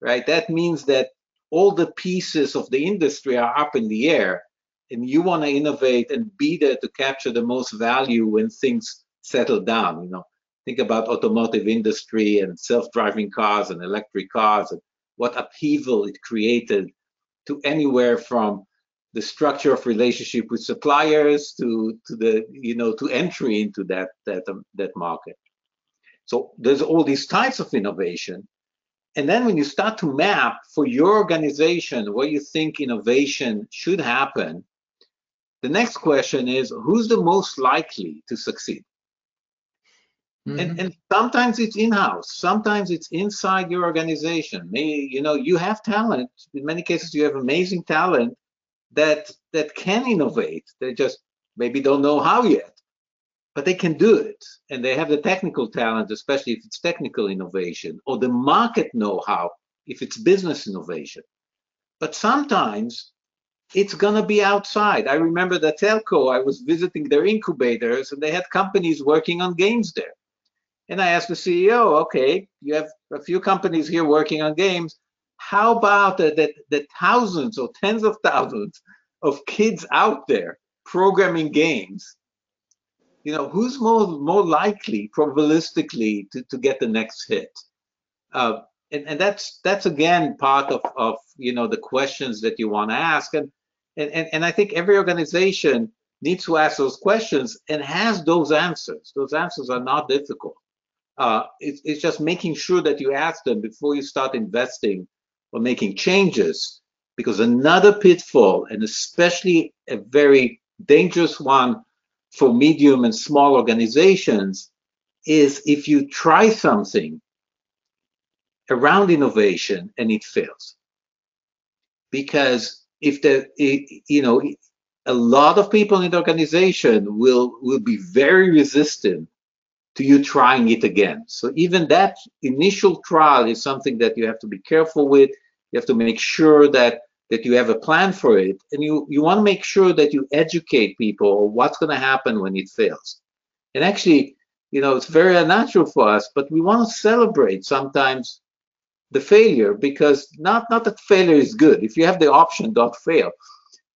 right? That means that all the pieces of the industry are up in the air and you want to innovate and be there to capture the most value when things settle down you know? Think about automotive industry and self-driving cars and electric cars and what upheaval it created to anywhere from the structure of relationship with suppliers to to the you know to entry into that that um, that market. So there's all these types of innovation and then when you start to map for your organization where you think innovation should happen, The next question is who's the most likely to succeed? Mm-hmm. And, and sometimes it's in-house, sometimes it's inside your organization. Maybe you know you have talent. In many cases, you have amazing talent that that can innovate. They just maybe don't know how yet, but they can do it, and they have the technical talent, especially if it's technical innovation, or the market know-how if it's business innovation. But sometimes it's going to be outside. I remember the telco, I was visiting their incubators and they had companies working on games there. And I asked the CEO, okay, you have a few companies here working on games. How about the, the, the thousands or tens of thousands of kids out there programming games? You know, who's more, more likely probabilistically to, to get the next hit? Uh, and, and that's that's again part of, of you know the questions that you want to ask and, and and i think every organization needs to ask those questions and has those answers. Those answers are not difficult. Uh, it's, it's just making sure that you ask them before you start investing or making changes because another pitfall and especially a very dangerous one for medium and small organizations is if you try something around innovation and it fails. Because if the, you know, a lot of people in the organization will, will be very resistant to you trying it again. So even that initial trial is something that you have to be careful with. You have to make sure that that you have a plan for it, and you you want to make sure that you educate people what's going to happen when it fails. And actually, you know, it's very unnatural for us, but we want to celebrate sometimes the failure because not not that failure is good. If you have the option, don't fail.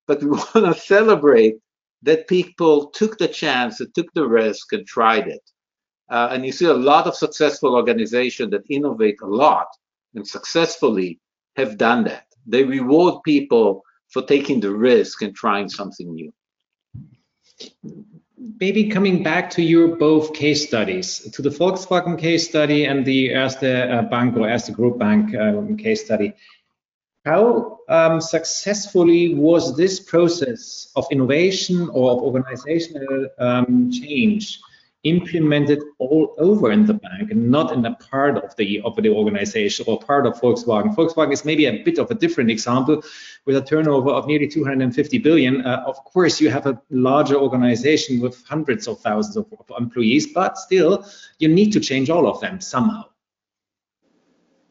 But we *laughs* want to celebrate that people took the chance, that took the risk, and tried it. Uh, and you see a lot of successful organizations that innovate a lot and successfully have done that. They reward people for taking the risk and trying something new maybe coming back to your both case studies, to the Volkswagen case study and the Erste uh, Bank or Erste Group Bank um, case study. How um, successfully was this process of innovation or of organizational um, change implemented all over in the bank and not in a part of the of the organization or part of Volkswagen. Volkswagen is maybe a bit of a different example with a turnover of nearly 250 billion. Uh, of course, you have a larger organization with hundreds of thousands of, of employees, but still you need to change all of them somehow.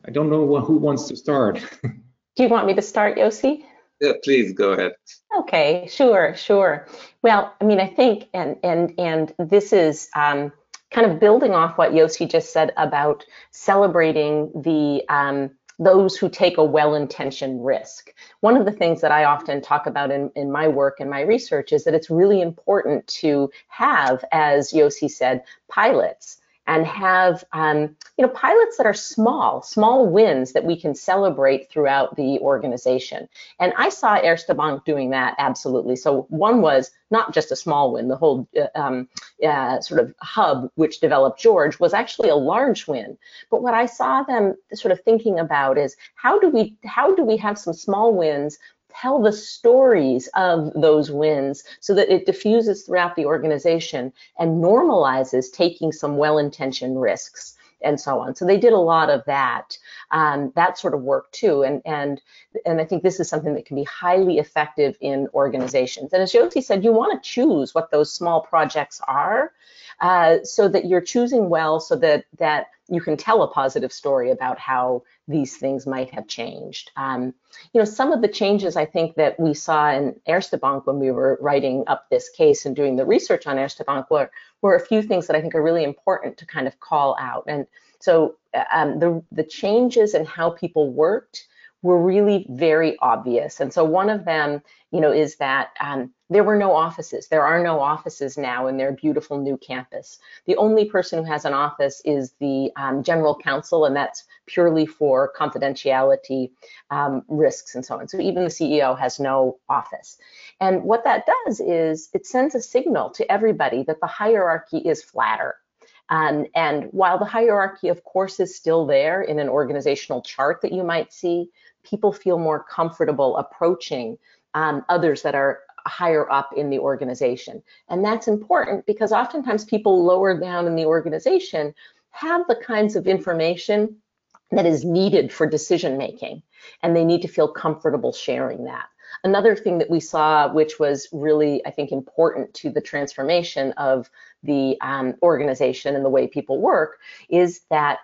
I don't know who wants to start. *laughs* Do you want me to start, Yossi? Yeah, please go ahead. Okay, sure, sure. Well, I mean, I think, and and and this is um, kind of building off what Yossi just said about celebrating the um, those who take a well-intentioned risk. One of the things that I often talk about in, in my work and my research is that it's really important to have, as Yossi said, pilots and have um, you know pilots that are small, small wins that we can celebrate throughout the organization. And I saw Erste Bank doing that absolutely. So one was not just a small win. The whole uh, um, uh, sort of hub which developed George was actually a large win. But what I saw them sort of thinking about is how do we how do we have some small wins tell the stories of those wins so that it diffuses throughout the organization and normalizes taking some well-intentioned risks and so on. So they did a lot of that, um, that sort of work too. And, and, and I think this is something that can be highly effective in organizations. And as Yossi said, you want to choose what those small projects are uh, so that you're choosing well so that, that you can tell a positive story about how these things might have changed. Um, you know, some of the changes I think that we saw in Erste Bank when we were writing up this case and doing the research on Erste Bank were, were a few things that I think are really important to kind of call out. And so um, the, the changes in how people worked were really very obvious. And so one of them, you know, is that um, there were no offices. There are no offices now in their beautiful new campus. The only person who has an office is the um, general counsel, and that's purely for confidentiality um, risks and so on. So even the CEO has no office. And what that does is it sends a signal to everybody that the hierarchy is flatter. Um, and while the hierarchy, of course, is still there in an organizational chart that you might see, people feel more comfortable approaching um, others that are higher up in the organization. And that's important because oftentimes people lower down in the organization have the kinds of information that is needed for decision making, and they need to feel comfortable sharing that. Another thing that we saw, which was really, I think, important to the transformation of the um, organization and the way people work, is that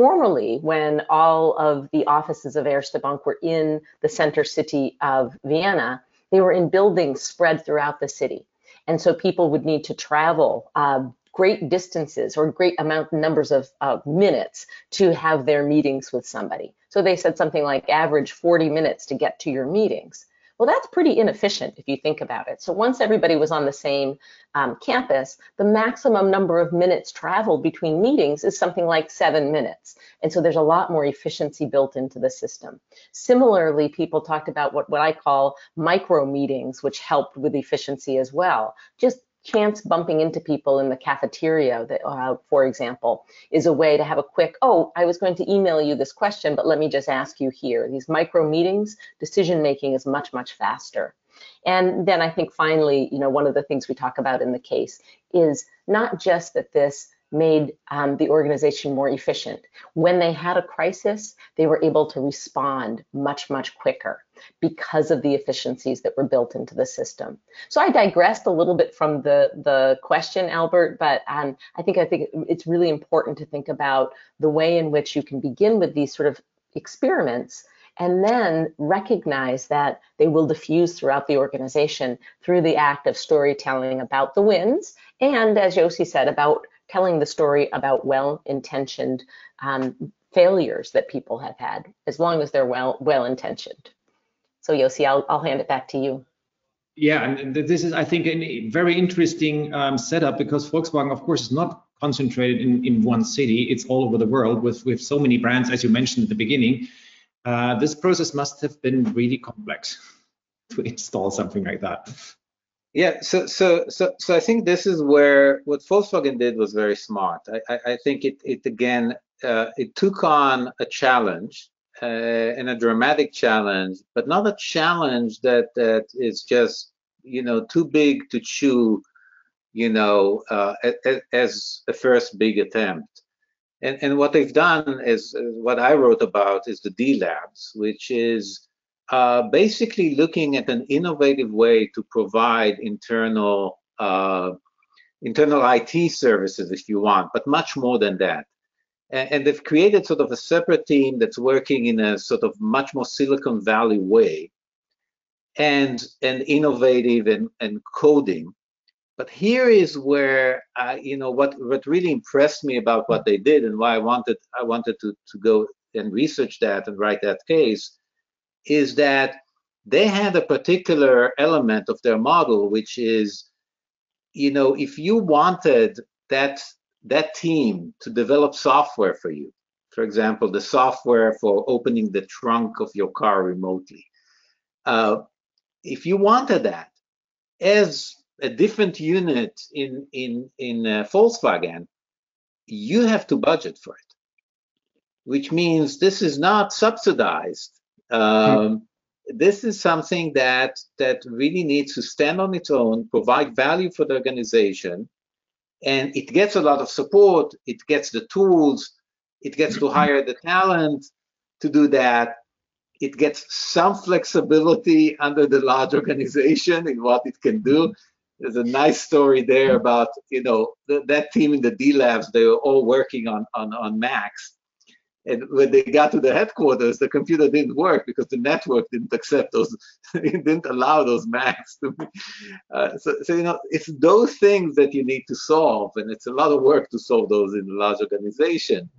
formerly, when all of the offices of Erste Bank were in the center city of Vienna, they were in buildings spread throughout the city. And so people would need to travel uh, great distances or great amount numbers of uh, minutes to have their meetings with somebody. So they said something like average 40 minutes to get to your meetings. Well, that's pretty inefficient if you think about it. So once everybody was on the same um, campus, the maximum number of minutes traveled between meetings is something like seven minutes. And so there's a lot more efficiency built into the system. Similarly, people talked about what, what I call micro meetings, which helped with efficiency as well. Just chance bumping into people in the cafeteria, that, uh, for example, is a way to have a quick, oh, I was going to email you this question, but let me just ask you here. These micro meetings, decision making is much, much faster. And then I think finally, you know, one of the things we talk about in the case is not just that this made um, the organization more efficient. When they had a crisis, they were able to respond much, much quicker because of the efficiencies that were built into the system. So I digressed a little bit from the, the question, Albert, but um, I think I think it's really important to think about the way in which you can begin with these sort of experiments and then recognize that they will diffuse throughout the organization through the act of storytelling about the wins and, as Yossi said, about telling the story about well-intentioned um, failures that people have had, as long as they're well well-intentioned. So Yossi, I'll, I'll hand it back to you. Yeah, and this is, I think, a very interesting um, setup because Volkswagen, of course, is not concentrated in, in one city. It's all over the world with, with so many brands, as you mentioned at the beginning. Uh, this process must have been really complex *laughs* to install something like that. Yeah, so so so so I think this is where what Volkswagen did was very smart. I I, I think it it again uh, it took on a challenge uh, and a dramatic challenge, but not a challenge that that is just you know too big to chew, you know, uh, as, a first big attempt. And and what they've done is what I wrote about is the D Labs, which is uh, basically looking at an innovative way to provide internal uh, internal IT services, if you want, but much more than that. And, and, they've created sort of a separate team that's working in a sort of much more Silicon Valley way, and and innovative and, and coding. But here is where uh, you know what what really impressed me about what they did and why I wanted I wanted to to go and research that and write that case is that they had a particular element of their model, which is, you know, if you wanted that that team to develop software for you, for example, the software for opening the trunk of your car remotely, uh, if you wanted that as a different unit in in in uh, Volkswagen, you have to budget for it, which means this is not subsidized um, this is something that that really needs to stand on its own, provide value for the organization, and it gets a lot of support. It gets the tools. It gets to *clears throat* hire the talent to do that. It gets some flexibility *laughs* under the large organization in what it can do. There's a nice story there about you know th that team in the D labs. They were all working on on on Macs, and when they got to the headquarters, the computer didn't work because the network didn't accept those, *laughs* it didn't allow those Macs to be. Uh, so, so, you know, it's those things that you need to solve, and it's a lot of work to solve those in a large organization.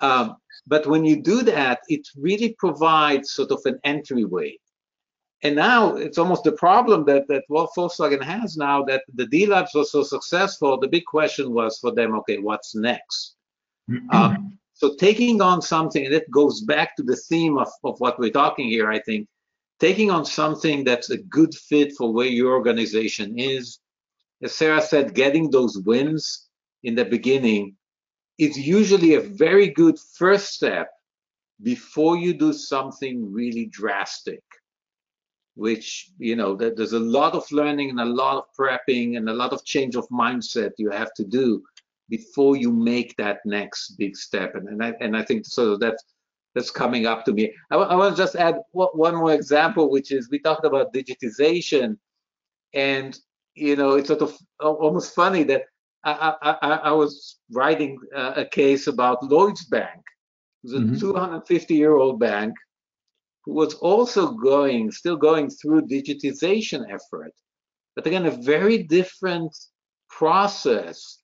Um, but when you do that, it really provides sort of an entryway. And now it's almost the problem that that Volkswagen has now that the D Labs was so successful. The big question was for them, okay, what's next? *clears throat* Um, so taking on something, and it goes back to the theme of, of what we're talking here, I think, taking on something that's a good fit for where your organization is. As Sarah said, getting those wins in the beginning is usually a very good first step before you do something really drastic. which you know there's a lot of learning and a lot of prepping and a lot of change of mindset you have to do before you make that next big step and and I, and I think so that's that's coming up to me I, I want to just add one more example which is we talked about digitization and you know it's sort of almost funny that I, I, I was writing a case about Lloyd's Bank. It a mm -hmm. 250 year old bank who was also going, still going through digitization effort, but again, a very different process.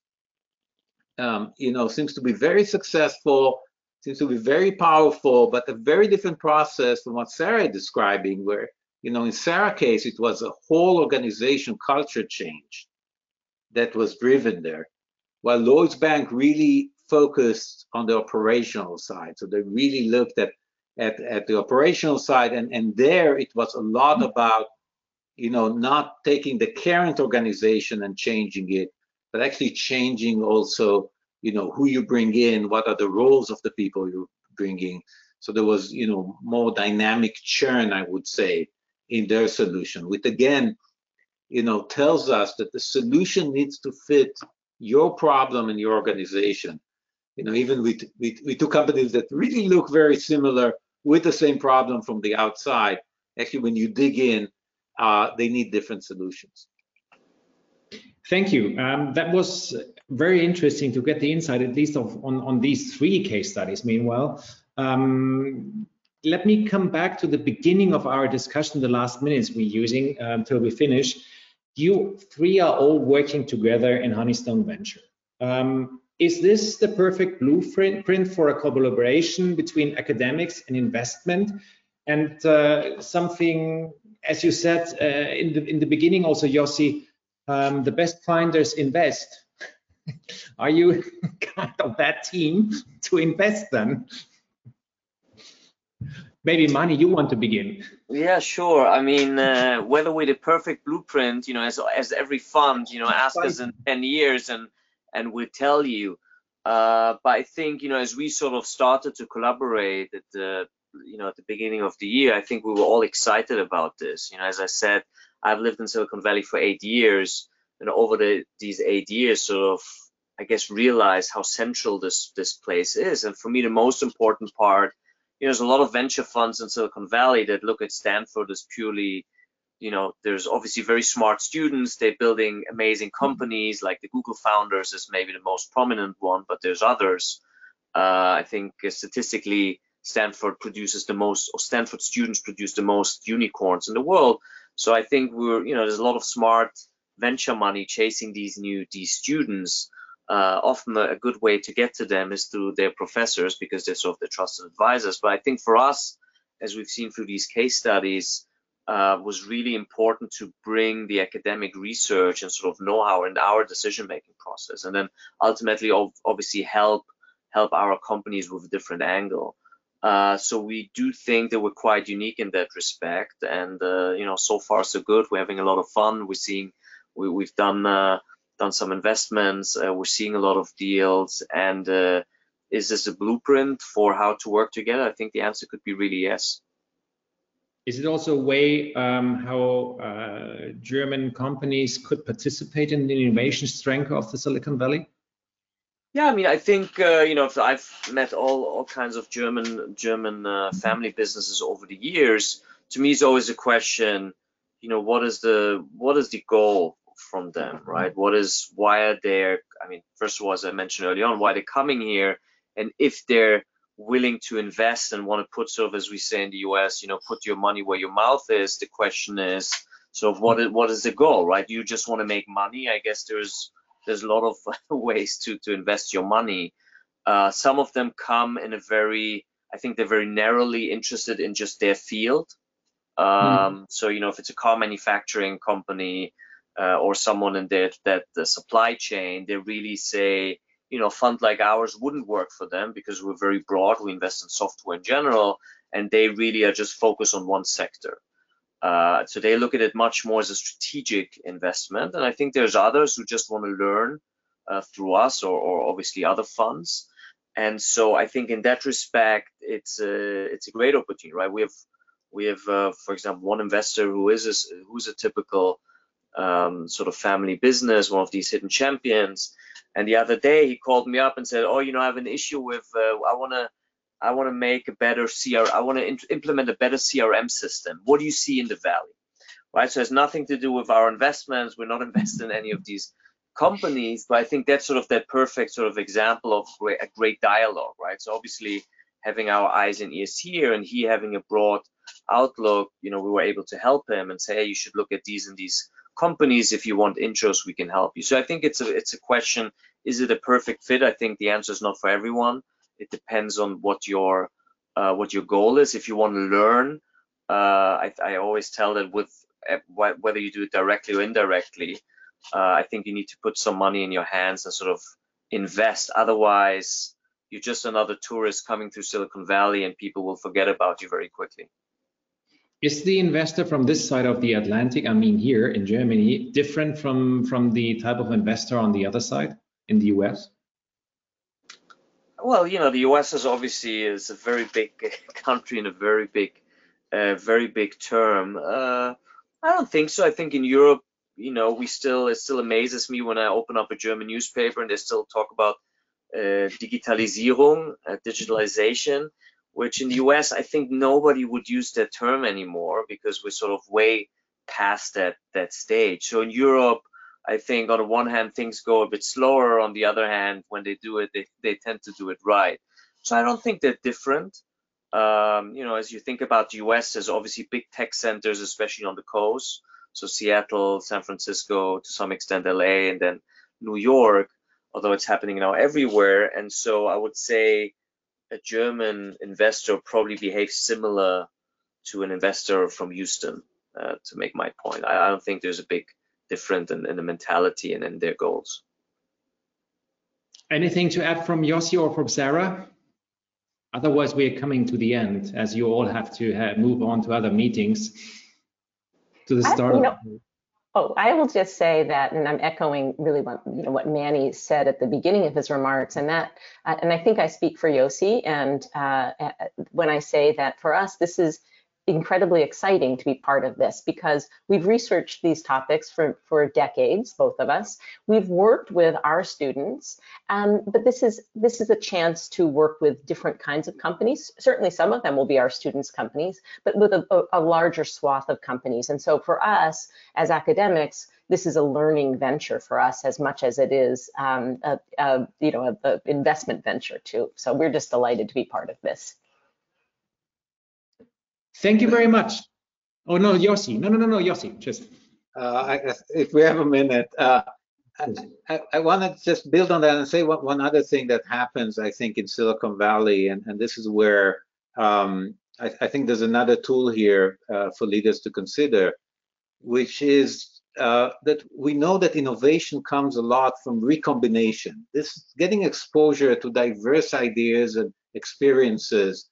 Um, you know, seems to be very successful, seems to be very powerful, but a very different process from what Sarah is describing, where, you know, in Sarah's case, it was a whole organization culture change that was driven there. While Lloyd's Bank really focused on the operational side. So they really looked at at, at the operational side. And, and there it was a lot about, you know, not taking the current organization and changing it, but actually changing also, you know, who you bring in, what are the roles of the people you're bringing. So there was, you know, more dynamic churn, I would say, in their solution, which again, you know, tells us that the solution needs to fit your problem and your organization. You know, even with, with, with two companies that really look very similar, with the same problem from the outside. Actually, when you dig in, uh, they need different solutions. Thank you. Um, that was very interesting to get the insight, at least of, on, on these three case studies. Meanwhile, um, let me come back to the beginning of our discussion, the last minutes we're using until um, we finish. You three are all working together in Honeystone Venture. Um, is this the perfect blueprint for a collaboration between academics and investment? And uh, something, as you said uh, in the in the beginning, also Yossi, um, the best finders invest. *laughs* Are you *laughs* kind of that team to invest then? Maybe Mani, you want to begin. Yeah, sure. I mean, uh, whether we're the perfect blueprint, you know, as as every fund, you know, ask us in 10 years and and we tell you. Uh, but I think you know as we sort of started to collaborate at the you know at the beginning of the year, I think we were all excited about this. You know, as I said, I've lived in Silicon Valley for eight years, and over the, these eight years, sort of I guess realized how central this this place is. And for me, the most important part, you know, there's a lot of venture funds in Silicon Valley that look at Stanford as purely you know, there's obviously very smart students. They're building amazing mm-hmm. companies, like the Google founders is maybe the most prominent one, but there's others. Uh, I think uh, statistically, Stanford produces the most, or Stanford students produce the most unicorns in the world. So I think we're, you know, there's a lot of smart venture money chasing these new these students. Uh, often a, good way to get to them is through their professors because they're sort of the trusted advisors. But I think for us, as we've seen through these case studies, uh, was really important to bring the academic research and sort of know-how in our decision-making process, and then ultimately, obviously, help help our companies with a different angle. Uh, so we do think that we're quite unique in that respect, and uh, you know, so far so good. We're having a lot of fun. We're seeing we, have done uh, done some investments. Uh, we're seeing a lot of deals, and uh, is this a blueprint for how to work together? I think the answer could be really yes. Is it also a way um, how uh, German companies could participate in the innovation strength of the Silicon Valley? Yeah, I mean, I think uh, you know I've met all all kinds of German German uh, family businesses over the years. To me, it's always a question, you know, what is the what is the goal from them, right? What is why are they? I mean, first of all, as I mentioned early on, why they're coming here, and if they're willing to invest and want to put sort of as we say in the US, you know, put your money where your mouth is. The question is of what is what is the goal, right? You just want to make money. I guess there's there's a lot of *laughs* ways to to invest your money. Uh, some of them come in a very I think they're very narrowly interested in just their field. Um, mm. So you know, if it's a car manufacturing company uh, or someone in that that the supply chain, they really say you know, fund like ours wouldn't work for them because we're very broad. We invest in software in general, and they really are just focused on one sector. Uh, so they look at it much more as a strategic investment. And I think there's others who just want to learn uh, through us or, or, obviously other funds. And so I think in that respect, it's a, it's a great opportunity, right? We have We have, uh, for example, one investor who is a, who's a typical um, sort of family business, one of these hidden champions. And the other day he called me up and said, "Oh, you know, I have an issue with. Uh, I want to, I want to make a better CR. I want to implement a better CRM system. What do you see in the valley?" Right. So it has nothing to do with our investments. We're not *laughs* investing in any of these companies, but I think that's sort of that perfect sort of example of a great dialogue, right? So obviously having our eyes and ears here and he having a broad outlook, you know, we were able to help him and say, hey, you should look at these and these companies. If you want intros, we can help you. So I think it's a it's a question: is it a perfect fit? I think the answer is not for everyone. It depends on what your uh, what your goal is. If you want to learn, uh, I, I always tell that with eh, whether you do it directly or indirectly, uh, I think you need to put some money in your hands and sort of invest. Otherwise, you're just another tourist coming through Silicon Valley, and people will forget about you very quickly. Is the investor from this side of the Atlantic, I mean here in Germany, different from, from the type of investor on the other side in the US? Well, you know, the US is obviously is a very big *laughs* country and a very big, uh, very big term. Uh, I don't think so. I think in Europe, you know, we still it still amazes me when I open up a German newspaper and they still talk about uh, digitalisierung, uh, digitalization which in the US, I think nobody would use that term anymore because we're sort of way past that, that stage. So in Europe, I think on the one hand, things go a bit slower. On the other hand, when they do it, they, they tend to do it right. So I don't think they're different. Um, you know, as you think about the US, there's obviously big tech centers, especially on the coast. So Seattle, San Francisco, to some extent LA, and then New York, although it's happening now everywhere. And so I would say a German investor probably behaves similar to an investor from Houston, uh, to make my point. I, I, don't think there's a big difference in, in the mentality and in their goals. Anything to add from Yossi or from Sarah? Otherwise, we're coming to the end as you all have to have, move on to other meetings to the start. I, you know, Oh, I will just say that, and I'm echoing really what you know what Mani said at the beginning of his remarks, and that, uh, and I think I speak for Yossi, and uh, when I say that for us, this is incredibly exciting to be part of this because we've researched these topics for, for decades, both of us. We've worked with our students, um, but this is this is a chance to work with different kinds of companies. Certainly some of them will be our students' companies, but with a, a larger swath of companies. And so for us as academics, this is a learning venture for us as much as it is um, a, a, you know, an investment venture too. So we're just delighted to be part of this. Thank you very much. Oh no, Yossi. No, no, no, no, Yossi. Just. Uh, if we have a minute, uh, I, I want to just build on that and say one, one other thing that happens, I think, in Silicon Valley, and, and this is where um, I, I, think there's another tool here uh, for leaders to consider, which is uh, that we know that innovation comes a lot from recombination. This getting exposure to diverse ideas and experiences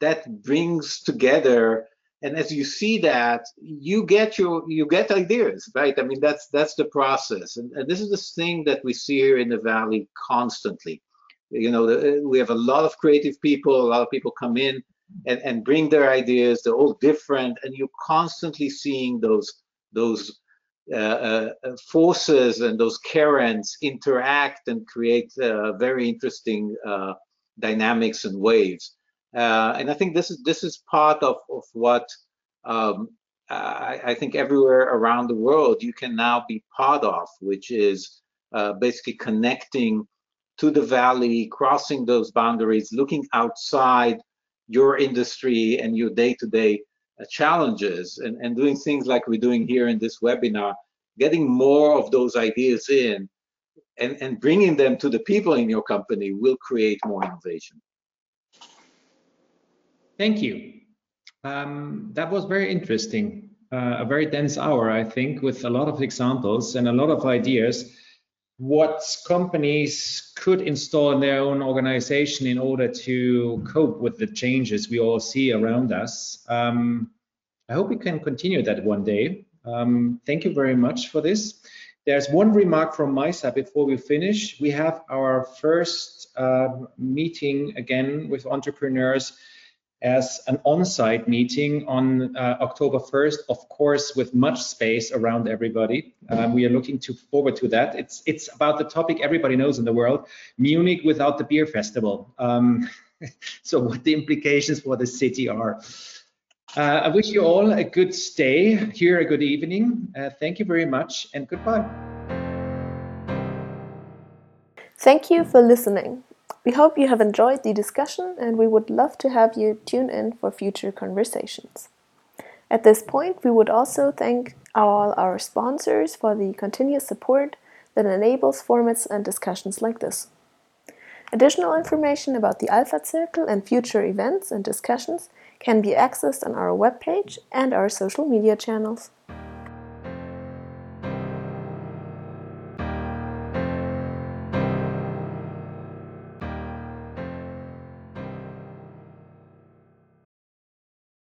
that brings together. And as you see that you get your you get ideas right? I mean that's that's the process. And, and this is the thing that we see here in the valley constantly. You know the, we have a lot of creative people a lot of people come in and, and bring their ideas. They're all different. And you're constantly seeing those those uh, uh, forces and those currents interact and create uh, very interesting uh, dynamics and waves uh, and I think this is this is part of, of what um, I, I, think everywhere around the world you can now be part of, which is uh, basically connecting to the valley, crossing those boundaries, looking outside your industry and your day-to-day uh, challenges, and, and doing things like we're doing here in this webinar, getting more of those ideas in and, and bringing them to the people in your company will create more innovation. Thank you. Um, that was very interesting. Uh, a very dense hour, I think, with a lot of examples and a lot of ideas. What companies could install in their own organization in order to cope with the changes we all see around us. Um, I hope we can continue that one day. Um, thank you very much for this. There's one remark from my side before we finish. We have our first uh, meeting again with entrepreneurs as an on-site meeting on uh, October 1st, of course, with much space around everybody. Um, we are looking to forward to that. It's it's about the topic everybody knows in the world: Munich without the beer festival. Um, *laughs* so, what the implications for the city are. Uh, I wish you all a good stay here, a good evening. Uh, thank you very much, and goodbye. Thank you for listening. We hope you have enjoyed the discussion and we would love to have you tune in for future conversations. At this point, we would also thank all our sponsors for the continuous support that enables formats and discussions like this. Additional information about the Alpha Circle and future events and discussions can be accessed on our webpage and our social media channels.